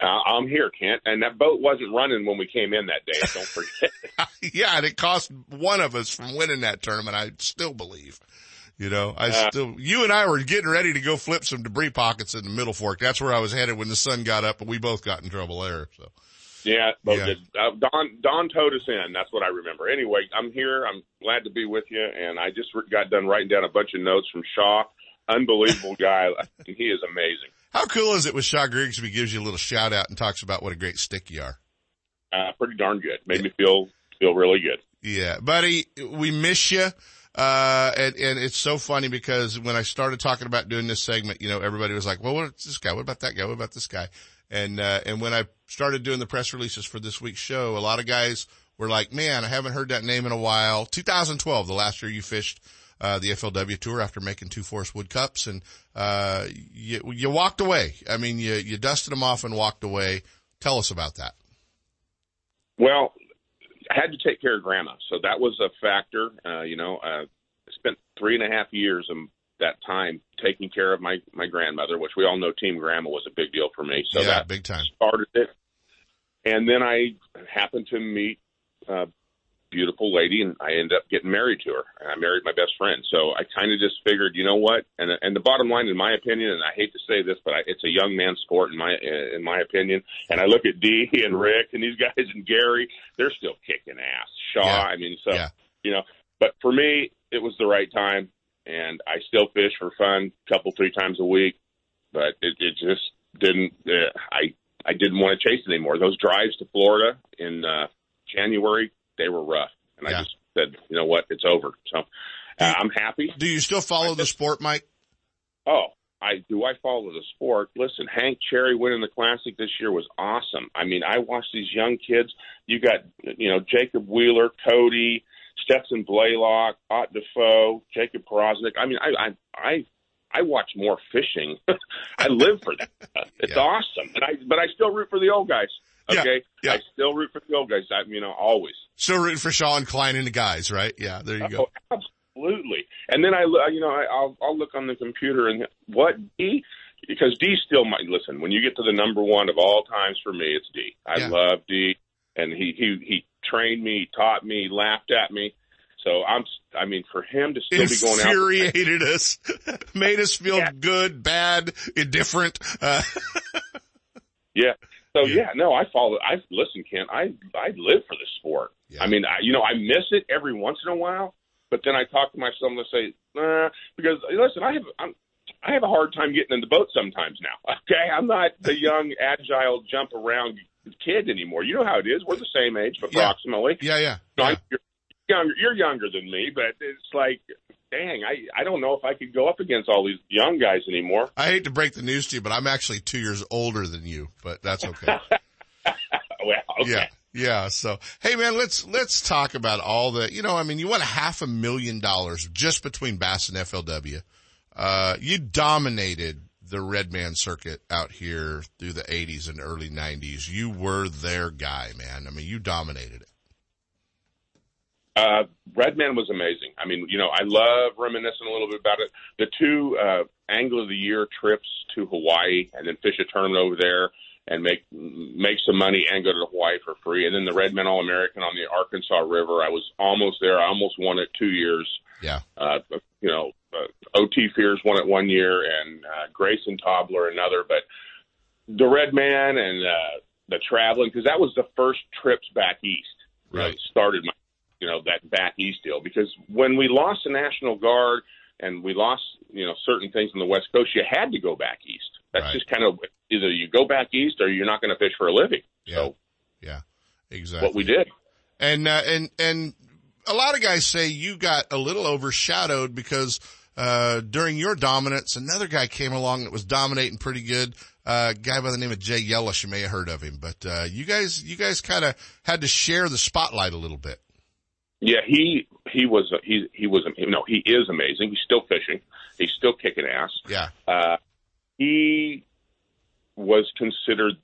Uh, I'm here, Kent, and that boat wasn't running when we came in that day. Don't forget. yeah, and it cost one of us from winning that tournament. I still believe. You know, I Uh, still, you and I were getting ready to go flip some debris pockets in the middle fork. That's where I was headed when the sun got up, but we both got in trouble there. So yeah, both Yeah. did. Uh, Don Don towed us in. That's what I remember. Anyway, I'm here. I'm glad to be with you, and I just got done writing down a bunch of notes from Shaw. Unbelievable guy. he is amazing. how cool is it with Shaw Grigsby gives you a little shout out and talks about what a great stick you are? Uh, pretty darn good. Made me feel feel really good. Yeah, buddy, we miss you. Uh, and, and it's so funny because when I started talking about doing this segment, you know, everybody was like, well, what's this guy? What about that guy? What about this guy? And, uh, and when I started doing the press releases for this week's show, a lot of guys were like, man, I haven't heard that name in a while. 2012, the last year you fished, uh, the FLW tour after making two Forest Wood Cups and, uh, you, you walked away. I mean, you, you dusted them off and walked away. Tell us about that. Well, had to take care of grandma, so that was a factor. Uh, you know, uh, I spent three and a half years of that time taking care of my my grandmother, which we all know Team Grandma was a big deal for me. So yeah, that big time. started it, and then I happened to meet a beautiful lady, and I ended up getting married to her. And I married my best friend. So I kind of just figured, you know what? And and the bottom line, in my opinion, and I hate to say this, but I, it's a young man's sport in my in my opinion. And I look at Dee and Rick and these guys and Gary, they're still kicking ass. Shaw, Yeah. I mean, so Yeah. you know. But for me, it was the right time, and I still fish for fun, a couple three times a week. But it, it just didn't. Uh, I I didn't want to chase anymore. Those drives to Florida in uh, January, they were rough, and Yeah. I just said, you know what, it's over. So uh, I'm happy. Do you still follow the sport, Mike? Oh, I do. I follow the sport. Listen, Hank Cherry winning the classic this year was awesome. I mean, I watched these young kids. You got, you know, Jacob Wheeler, Cody, Stetson Blaylock, Ott Defoe, Jacob Powroznik. I mean, I, I, I, I watch more fishing. I live for that. It's Yeah. awesome, and I, but I still root for the old guys. Yeah, Okay, yeah. I still root for the old guys. I, you know, always. Still rooting for Sean Klein and the guys, right? Yeah, there you go. Oh, absolutely. And then I, you know, I, I'll I'll look on the computer and what Dee because Dee still might listen. When you get to the number one of all times for me, it's Dee. I Yeah. love Dee, and he he he trained me, taught me, laughed at me. So I'm, I mean, for him to still be going out. Infuriated us, made us feel Yeah. good, bad, indifferent. Uh, Yeah. So Yeah. yeah. no, I follow. I listen, Ken. I I live for the sport. Yeah. I mean, I, you know, I miss it every once in a while, but then I talk to myself and I say, nah, because listen, I have I'm, I have a hard time getting in the boat sometimes now. Okay, I'm not the young, agile, jump around kid anymore. You know how it is. We're the same age, approximately. yeah, yeah. Yeah. I'm, you're younger. You're younger than me, but it's like, dang, I I don't know if I could go up against all these young guys anymore. I hate to break the news to you, but I'm actually two years older than you, but that's okay. Well, okay. Yeah. Yeah. So, hey man, let's, let's talk about all the, you know, I mean, you won a half a million dollars just between Bass and FLW. Uh, you dominated the Redman circuit out here through the eighties and early nineties. You were their guy, man. I mean, you dominated it. Uh, Redman was amazing. I mean, you know, I love reminiscing a little bit about it. The two uh, Angler of the Year trips to Hawaii, and then fish a tournament over there, and make make some money and go to Hawaii for free. And then the Redman All American on the Arkansas River. I was almost there. I almost won it two years. Yeah. Uh, you know, uh, OT Fears won it one year, and uh, Grayson Tobler another. But the Redman and uh, the traveling, because that was the first trips back east. Right. started my you know that back east deal because when we lost the National Guard and we lost you know certain things on the West Coast, you had to go back east. That's Right. just kind of either you go back east or you're not going to fish for a living. Yeah. So Yeah. Exactly. what we did. And, uh, and, and a lot of guys say you got a little overshadowed because, uh, during your dominance, another guy came along that was dominating pretty good. Uh, a guy by the name of Jay Yelas, you may have heard of him, but, uh, you guys, you guys kind of had to share the spotlight a little bit. Yeah, he he was he he was no he is amazing. He's still fishing. He's still kicking ass. Yeah. Uh, he was considered.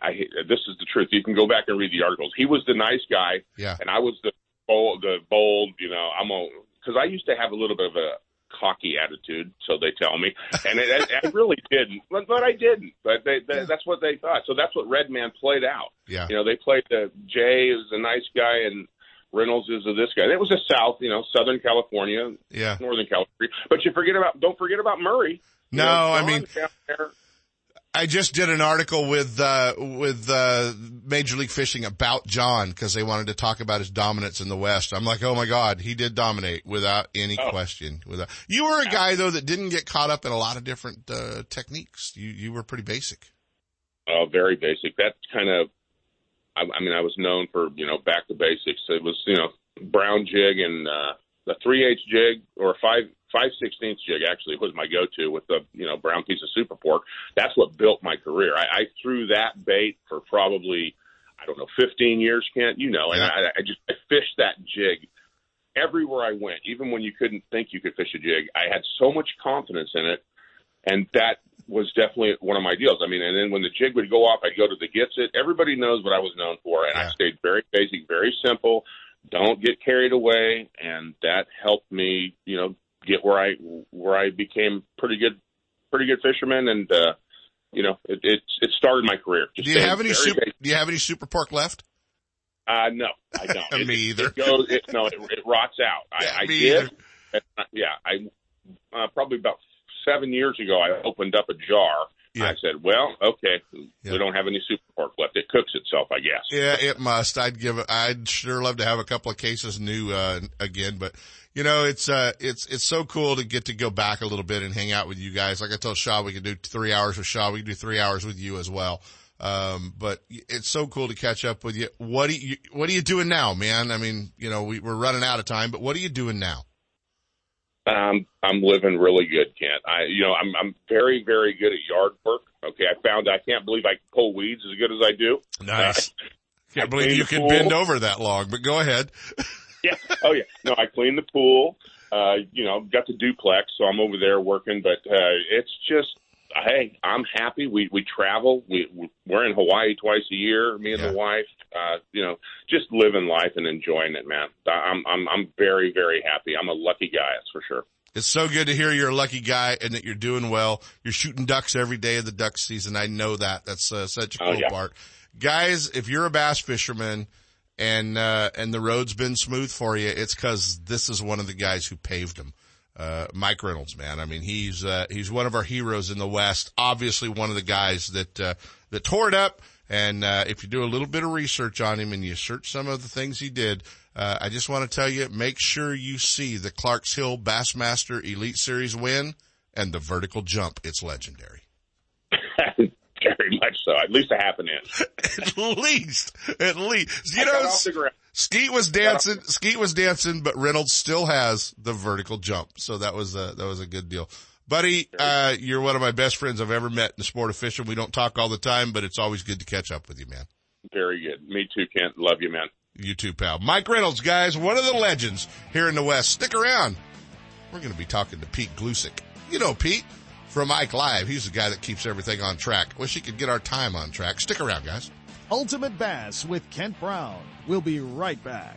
I, I this is the truth. You can go back and read the articles. He was the nice guy, Yeah. and I was the bold, the bold. You know, I'm a because I used to have a little bit of a cocky attitude, so they tell me, and it, I, I really didn't, but, but I didn't. But they, they, that's what they thought. So that's what Redman played out. Yeah. You know, they played the Jay is a nice guy and Reynolds is a this guy. It was a South, you know, Southern California, Yeah. Northern California. But you forget about don't forget about Murray. You No, know, I mean- I just did an article with, uh, with, uh, Major League Fishing about John because they wanted to talk about his dominance in the West. I'm like, oh my God, he did dominate without any Oh. question. Without, you were a guy though that didn't get caught up in a lot of different, uh, techniques. You, you were pretty basic. uh, very basic. That kind of, I, I mean, I was known for you know back to basics. It was you know brown jig and uh, the three eighths jig or five five sixteenths jig actually was my go to with the you know brown piece of super pork. That's what built my career. I, I threw that bait for probably I don't know fifteen years, Kent. You know, and I, I just I fished that jig everywhere I went, even when you couldn't think you could fish a jig. I had so much confidence in it, and that was definitely one of my deals. I mean, and then when the jig would go off, I'd go to the Gitzit. Everybody knows what I was known for, and Yeah. I stayed very basic, very simple. Don't get carried away, and that helped me, you know, get where I where I became pretty good, pretty good fisherman, and uh, you know, it it, it started my career. Just Do you have any super, basic. do you have any super pork left? Uh, no, I don't. It- Me either. It goes, it, no, it, it rots out. I, Yeah, I me did. either. Uh, Yeah, I uh, probably about seven years ago, I opened up a jar. Yeah. I said, "Well, okay, Yeah. we don't have any super pork left. It cooks itself, I guess." Yeah, it must. I'd give it, I'd sure love to have a couple of cases new, uh, again, but you know, it's, uh, it's, it's so cool to get to go back a little bit and hang out with you guys. Like I told Shaw, we could do three hours with Shaw. We could do three hours with you as well. Um, but it's so cool to catch up with you. What do you, what are you doing now, man? I mean, you know, we, we're running out of time, but what are you doing now? Um, I'm living really good, Kent. I, you know, I'm I'm very very good at yard work. Okay, I found I can't believe I can pull weeds as good as I do. Nice. I Can't believe you could bend over that long, but go ahead. yeah. Oh yeah. No, I clean the pool. Uh, you know, got the duplex, so I'm over there working. But uh, it's just, hey, I'm happy. We we travel. We we- we're in Hawaii twice a year. Me and Yeah. the wife. Uh, you know, just living life and enjoying it, man. I'm I'm I'm very very happy. I'm a lucky guy, that's for sure. It's so good to hear you're a lucky guy and that you're doing well. You're shooting ducks every day of the duck season. I know that. That's uh, such a Oh, cool yeah. part. Guys, if you're a bass fisherman and, uh, and the road's been smooth for you, it's cause this is one of the guys who paved them. Uh, Mike Reynolds, man. I mean, he's, uh, he's one of our heroes in the West. Obviously one of the guys that, uh, that tore it up. And, uh, if you do a little bit of research on him and you search some of the things he did, uh, I just want to tell you, make sure you see the Clarks Hill Bassmaster Elite Series win and the vertical jump. It's legendary. very much so. At least a half an inch. at least, at least. You I know, off the ground. Skeet was dancing, Skeet was dancing, but Reynolds still has the vertical jump. So that was a, that was a good deal. Buddy, uh, you're one of my best friends I've ever met in the sport of fishing. We don't talk all the time, but it's always good to catch up with you, man. Very good. Me too, Kent. Love you, man. You too, pal. Mike Reynolds, guys, one of the legends here in the West. Stick around. We're going to be talking to Pete Gluszek. You know Pete from Ike Live. He's the guy that keeps everything on track. Wish he could get our time on track. Stick around, guys. Ultimate Bass with Kent Brown. We'll be right back.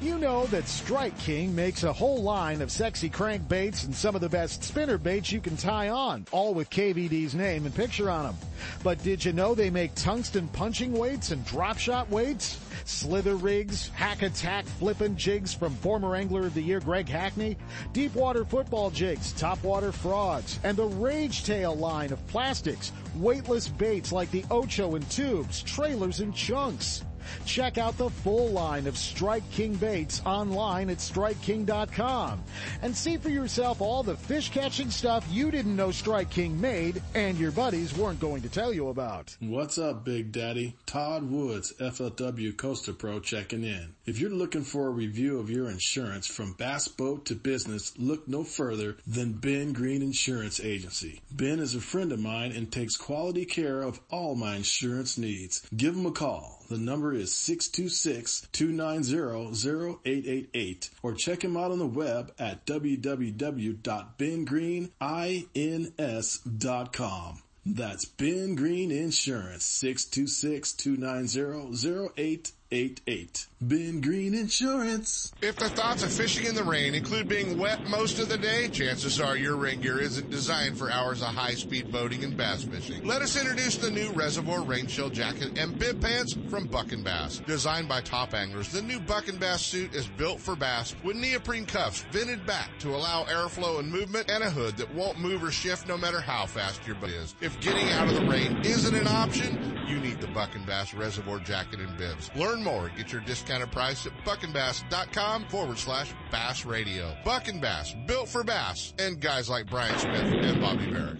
You know that Strike King makes a whole line of sexy crankbaits and some of the best spinner baits you can tie on, all with KVD's name and picture on them. But did you know they make tungsten punching weights and drop shot weights? Slither rigs, hack attack flippin' jigs from former Angler of the Year Greg Hackney, deep water football jigs, top water frogs, and the Rage Tail line of plastics, weightless baits like the Ocho and tubes, trailers and chunks. Check out the full line of Strike King baits online at StrikeKing.com and see for yourself all the fish catching stuff you didn't know Strike King made and your buddies weren't going to tell you about. What's up, Big Daddy? Todd Woods, FLW Costa Pro checking in. If you're looking for a review of your insurance from bass boat to business, look no further than Ben Green Insurance Agency. Ben is a friend of mine and takes quality care of all my insurance needs. Give him a call. The number is 626-290-0888 or check him out on the web at www.bengreenins.com. That's Ben Green Insurance, 626-290-0888. Ben Green Insurance. If the thoughts of fishing in the rain include being wet most of the day, chances are your rain gear isn't designed for hours of high-speed boating and bass fishing. Let us introduce the new Reservoir Rain Shield Jacket and Bib Pants from Buck and Bass. Designed by top anglers, the new Buck and Bass suit is built for bass with neoprene cuffs vented back to allow airflow and movement and a hood that won't move or shift no matter how fast your boat is. If getting out of the rain isn't an option, you need the Buck and Bass Reservoir Jacket and Bibs. Learn more. Get your discounted price at buckandbass.com forward slash bass radio. Buck and Bass, built for bass, and guys like Brian Smith and Bobby Barrack.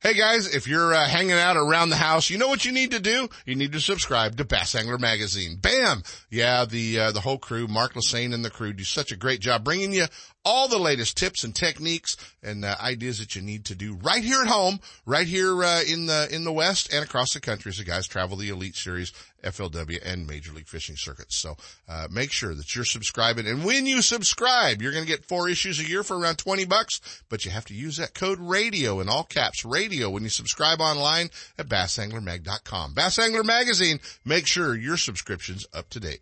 Hey guys, if you're uh, hanging out around the house, you know what you need to do? You need to subscribe to Bass Angler Magazine. Bam! Yeah, the uh, the whole crew, Mark Lassagne and the crew do such a great job bringing you all the latest tips and techniques and uh, ideas that you need to do right here at home, right here uh, in the in the West and across the country as the guys travel the Elite Series, FLW, and Major League Fishing circuits. So uh, make sure that you're subscribing, and when you subscribe, you're going to get four issues a year for around twenty bucks. But you have to use that code RADIO in all caps, RADIO, when you subscribe online at BassAnglerMag.com. Bass Angler Magazine. Make sure your subscription's up to date.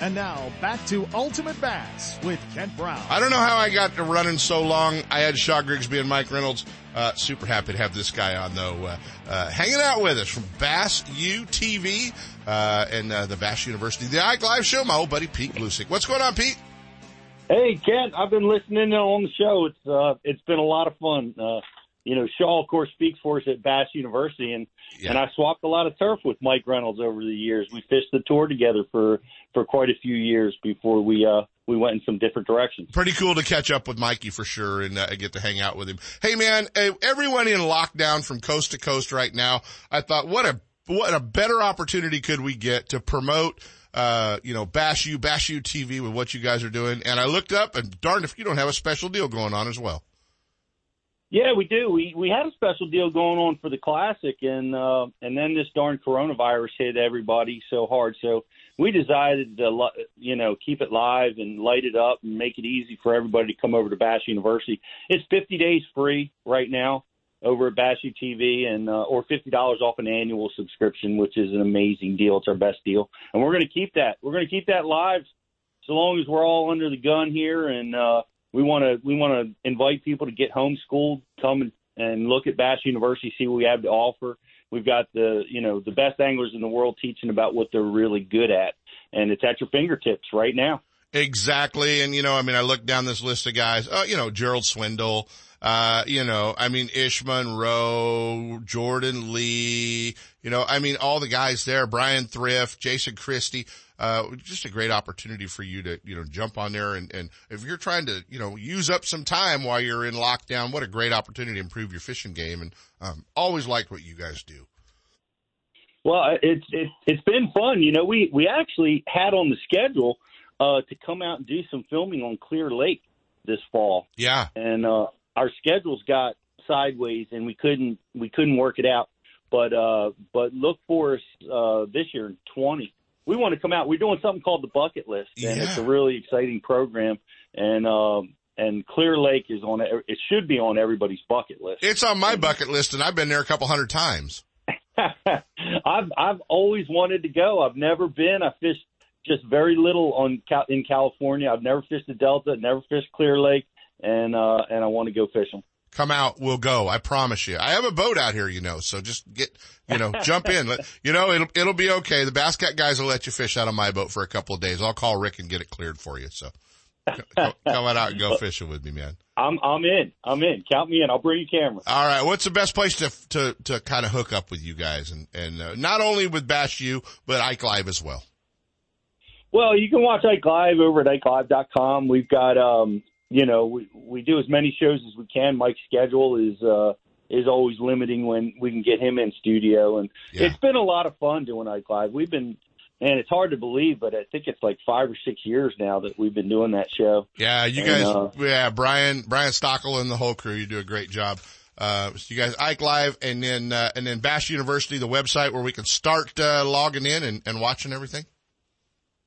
And now back to Ultimate Bass with Kent Brown. I don't know how I got to running so long. I had Shaw Grigsby and Mike Reynolds. Uh, super happy to have this guy on though, uh, uh, hanging out with us from Bass U TV, uh, and, uh, the Bass University, the Ike Live Show, my old buddy Pete Gluszek. What's going on, Pete? Hey, Kent, I've been listening on the show. It's, uh, it's been a lot of fun. You know, Shaw, of course, speaks for us at Bass University, and Yeah. and I swapped a lot of turf with Mike Reynolds over the years. We fished the tour together for for quite a few years before we uh we went in some different directions. Pretty cool to catch up with Mikey for sure and uh, get to hang out with him. Hey man, everyone in lockdown from coast to coast right now. I thought what a what a better opportunity could we get to promote uh, you know, Bass U, Bass U TV with what you guys are doing. And I looked up and darn if you don't have a special deal going on as well. Yeah, we do. We we had a special deal going on for the classic, and uh, and then this darn coronavirus hit everybody so hard. So we decided to you know keep it live and light it up and make it easy for everybody to come over to Bass University. It's 50 days free right now over at Bash TV, and uh, or fifty dollars off an annual subscription, which is an amazing deal. It's our best deal, and we're going to keep that. We're going to keep that live so long as we're all under the gun here and. uh we want to we want to invite people to get homeschooled, come and, and look at Bass University, see what we have to offer. We've got the you know the best anglers in the world teaching about what they're really good at, and it's at your fingertips right now. Exactly. And, you know, I mean, I look down this list of guys, uh, you know, Gerald Swindle, uh, you know, I mean, Ish Monroe, Jordan Lee, you know, I mean, all the guys there, Bryan Thrift, Jason Christie, uh, just a great opportunity for you to, you know, jump on there. And, and if you're trying to, you know, use up some time while you're in lockdown, what a great opportunity to improve your fishing game. And, um, always liked what you guys do. Well, it's it's it's been fun. You know, we we actually had on the schedule uh, to come out and do some filming on Clear Lake this fall. Yeah. and uh, our schedules got sideways, and we couldn't we couldn't work it out. But uh, but look for us uh, this year in twenty. We want to come out. We're doing something called the Bucket List, and it's a really exciting program. And um, and Clear Lake is on it. It should be on everybody's bucket list. It's on my bucket list and I've been there a couple hundred times. I've I've always wanted to go. I've never been. I fished just very little on in California. I've never fished the Delta, never fished Clear Lake, and uh, and I want to go fishing. Come out, we'll go. I promise you. I have a boat out here, you know, so just get, you know, jump in. Let, you know, it'll, it'll be okay. The Bass Cat guys will let you fish out of my boat for a couple of days. I'll call Rick and get it cleared for you. So come on out and go fishing with me, man. I'm I'm in. I'm in. Count me in. I'll bring you camera. All right. What's the best place to, to, to kind of hook up with you guys and, and, uh, not only with Bass U, but Ike Live as well? Well, you can watch Ike Live over at IkeLive.com. We've got, um, you know, we, we do as many shows as we can. Mike's schedule is uh, is always limiting when we can get him in studio, and it's been a lot of fun doing Ike Live. We've been, and it's hard to believe, but I think it's like five or six years now that we've been doing that show. Yeah, you And, guys, uh, yeah, Brian, Brian Stockel and the whole crew, you do a great job. Uh, so you guys, Ike Live and then, uh, and then Bass University, the website where we can start, uh, logging in and, and watching everything.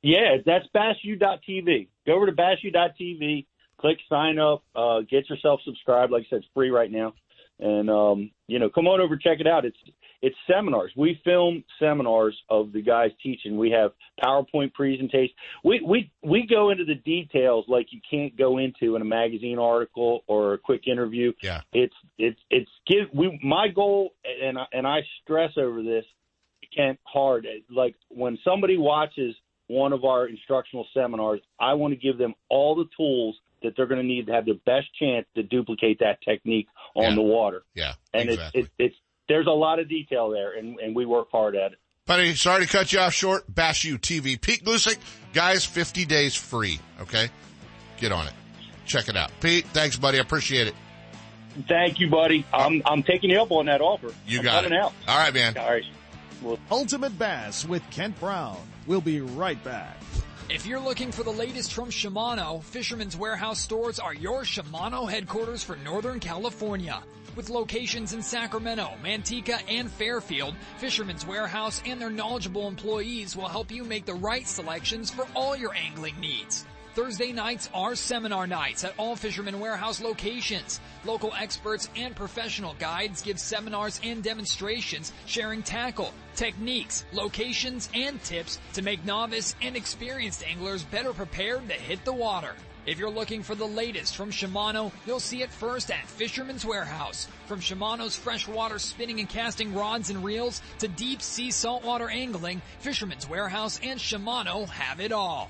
Yeah, that's bassu.tv. Go over to bassu.tv, click sign up, uh, get yourself subscribed. Like I said, it's free right now. And, um, you know, come on over, check it out. It's, it's seminars. We film seminars of the guys teaching. We have PowerPoint presentations. We, we, we go into the details like you can't go into in a magazine article or a quick interview. Yeah. It's, it's, it's give, we, my goal, and I, and I stress over this, Kent, hard. Like when somebody watches one of our instructional seminars, I want to give them all the tools that they're going to need to have the best chance to duplicate that technique on the water. Yeah, and exactly. it's, it's it's there's a lot of detail there, and, and we work hard at it. Buddy, sorry to cut you off short. Bass U TV. Pete Gluszek, guys, 50 days free. Okay. Get on it. check it out. Pete, thanks, buddy. I appreciate it. Thank you, buddy. I'm I'm taking you up on that offer. You I'm got coming it. out. All right, man. All right. Well- Ultimate Bass with Kent Brown. We'll be right back. If you're looking for the latest from Shimano, Fisherman's Warehouse stores are your Shimano headquarters for Northern California. With locations in Sacramento, Manteca, and Fairfield, Fisherman's Warehouse and their knowledgeable employees will help you make the right selections for all your angling needs. Thursday nights are seminar nights at all Fisherman Warehouse locations. Local experts and professional guides give seminars and demonstrations sharing tackle, techniques, locations, and tips to make novice and experienced anglers better prepared to hit the water. If you're looking for the latest from Shimano, you'll see it first at Fisherman's Warehouse. From Shimano's freshwater spinning and casting rods and reels to deep sea saltwater angling, Fisherman's Warehouse and Shimano have it all.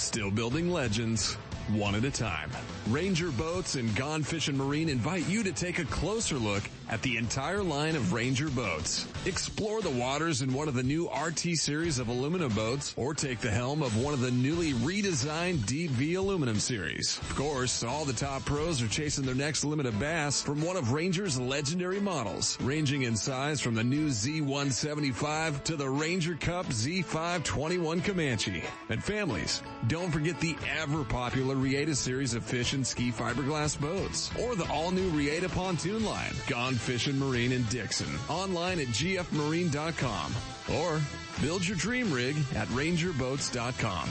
Still building legends, one at a time. Ranger Boats and Gone Fishing Marine invite you to take a closer look at the entire line of Ranger boats. Explore the waters in one of the new RT series of aluminum boats or take the helm of one of the newly redesigned DV aluminum series. Of course, all the top pros are chasing their next limit of bass from one of Ranger's legendary models, ranging in size from the new Z175 to the Ranger Cup Z521 Comanche. And families, don't forget the ever popular Reata series of fish and ski fiberglass boats or the all new Reata pontoon line. Gone Fishing Marine in Dixon. Online at gfmarine.com or build your dream rig at rangerboats.com.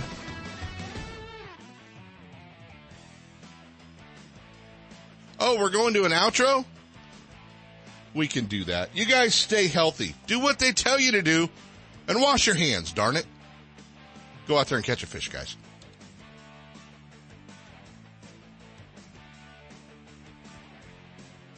Oh, we're going to an outro? We can do that. You guys stay healthy. Do what they tell you to do and wash your hands, darn it. Go out there and catch a fish, guys.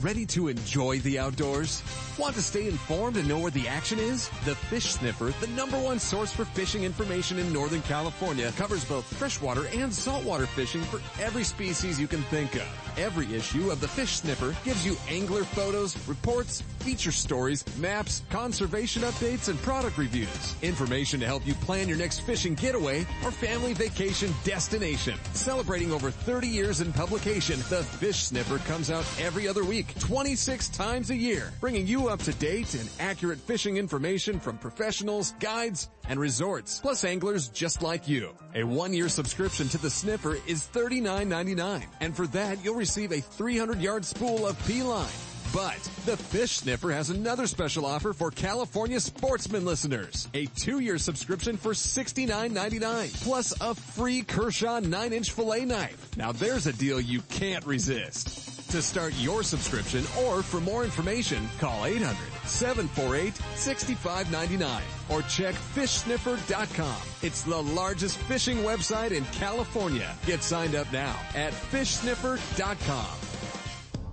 Ready to enjoy the outdoors? Want to stay informed and know where the action is? The Fish Sniffer, the number one source for fishing information in Northern California, covers both freshwater and saltwater fishing for every species you can think of. Every issue of the Fish Sniffer gives you angler photos, reports, feature stories, maps, conservation updates, and product reviews. Information to help you plan your next fishing getaway or family vacation destination. Celebrating over 30 years in publication, the Fish Sniffer comes out every other week, 26 times a year, bringing you up to date and accurate fishing information from professionals, guides, and resorts, plus anglers just like you. A one-year subscription to the Sniffer is $39.99, and for that you'll receive a 300-yard spool of P-line. But the Fish Sniffer has another special offer for California sportsman listeners. A two-year subscription for $69.99 plus a free Kershaw 9-inch fillet knife. Now there's a deal you can't resist. To start your subscription or for more information, call 800-748-6599 or check fishsniffer.com. It's the largest fishing website in California. Get signed up now at fishsniffer.com.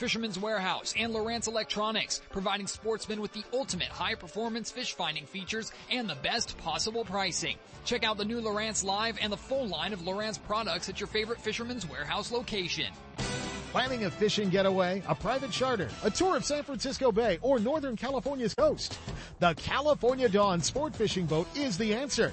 Fisherman's Warehouse and Lowrance Electronics, providing sportsmen with the ultimate high performance fish finding features and the best possible pricing. Check out the new Lowrance Live and the full line of Lowrance products at your favorite Fisherman's Warehouse location. Planning a fishing getaway, a private charter, a tour of San Francisco Bay, or Northern California's coast? The California Dawn Sport Fishing Boat is the answer.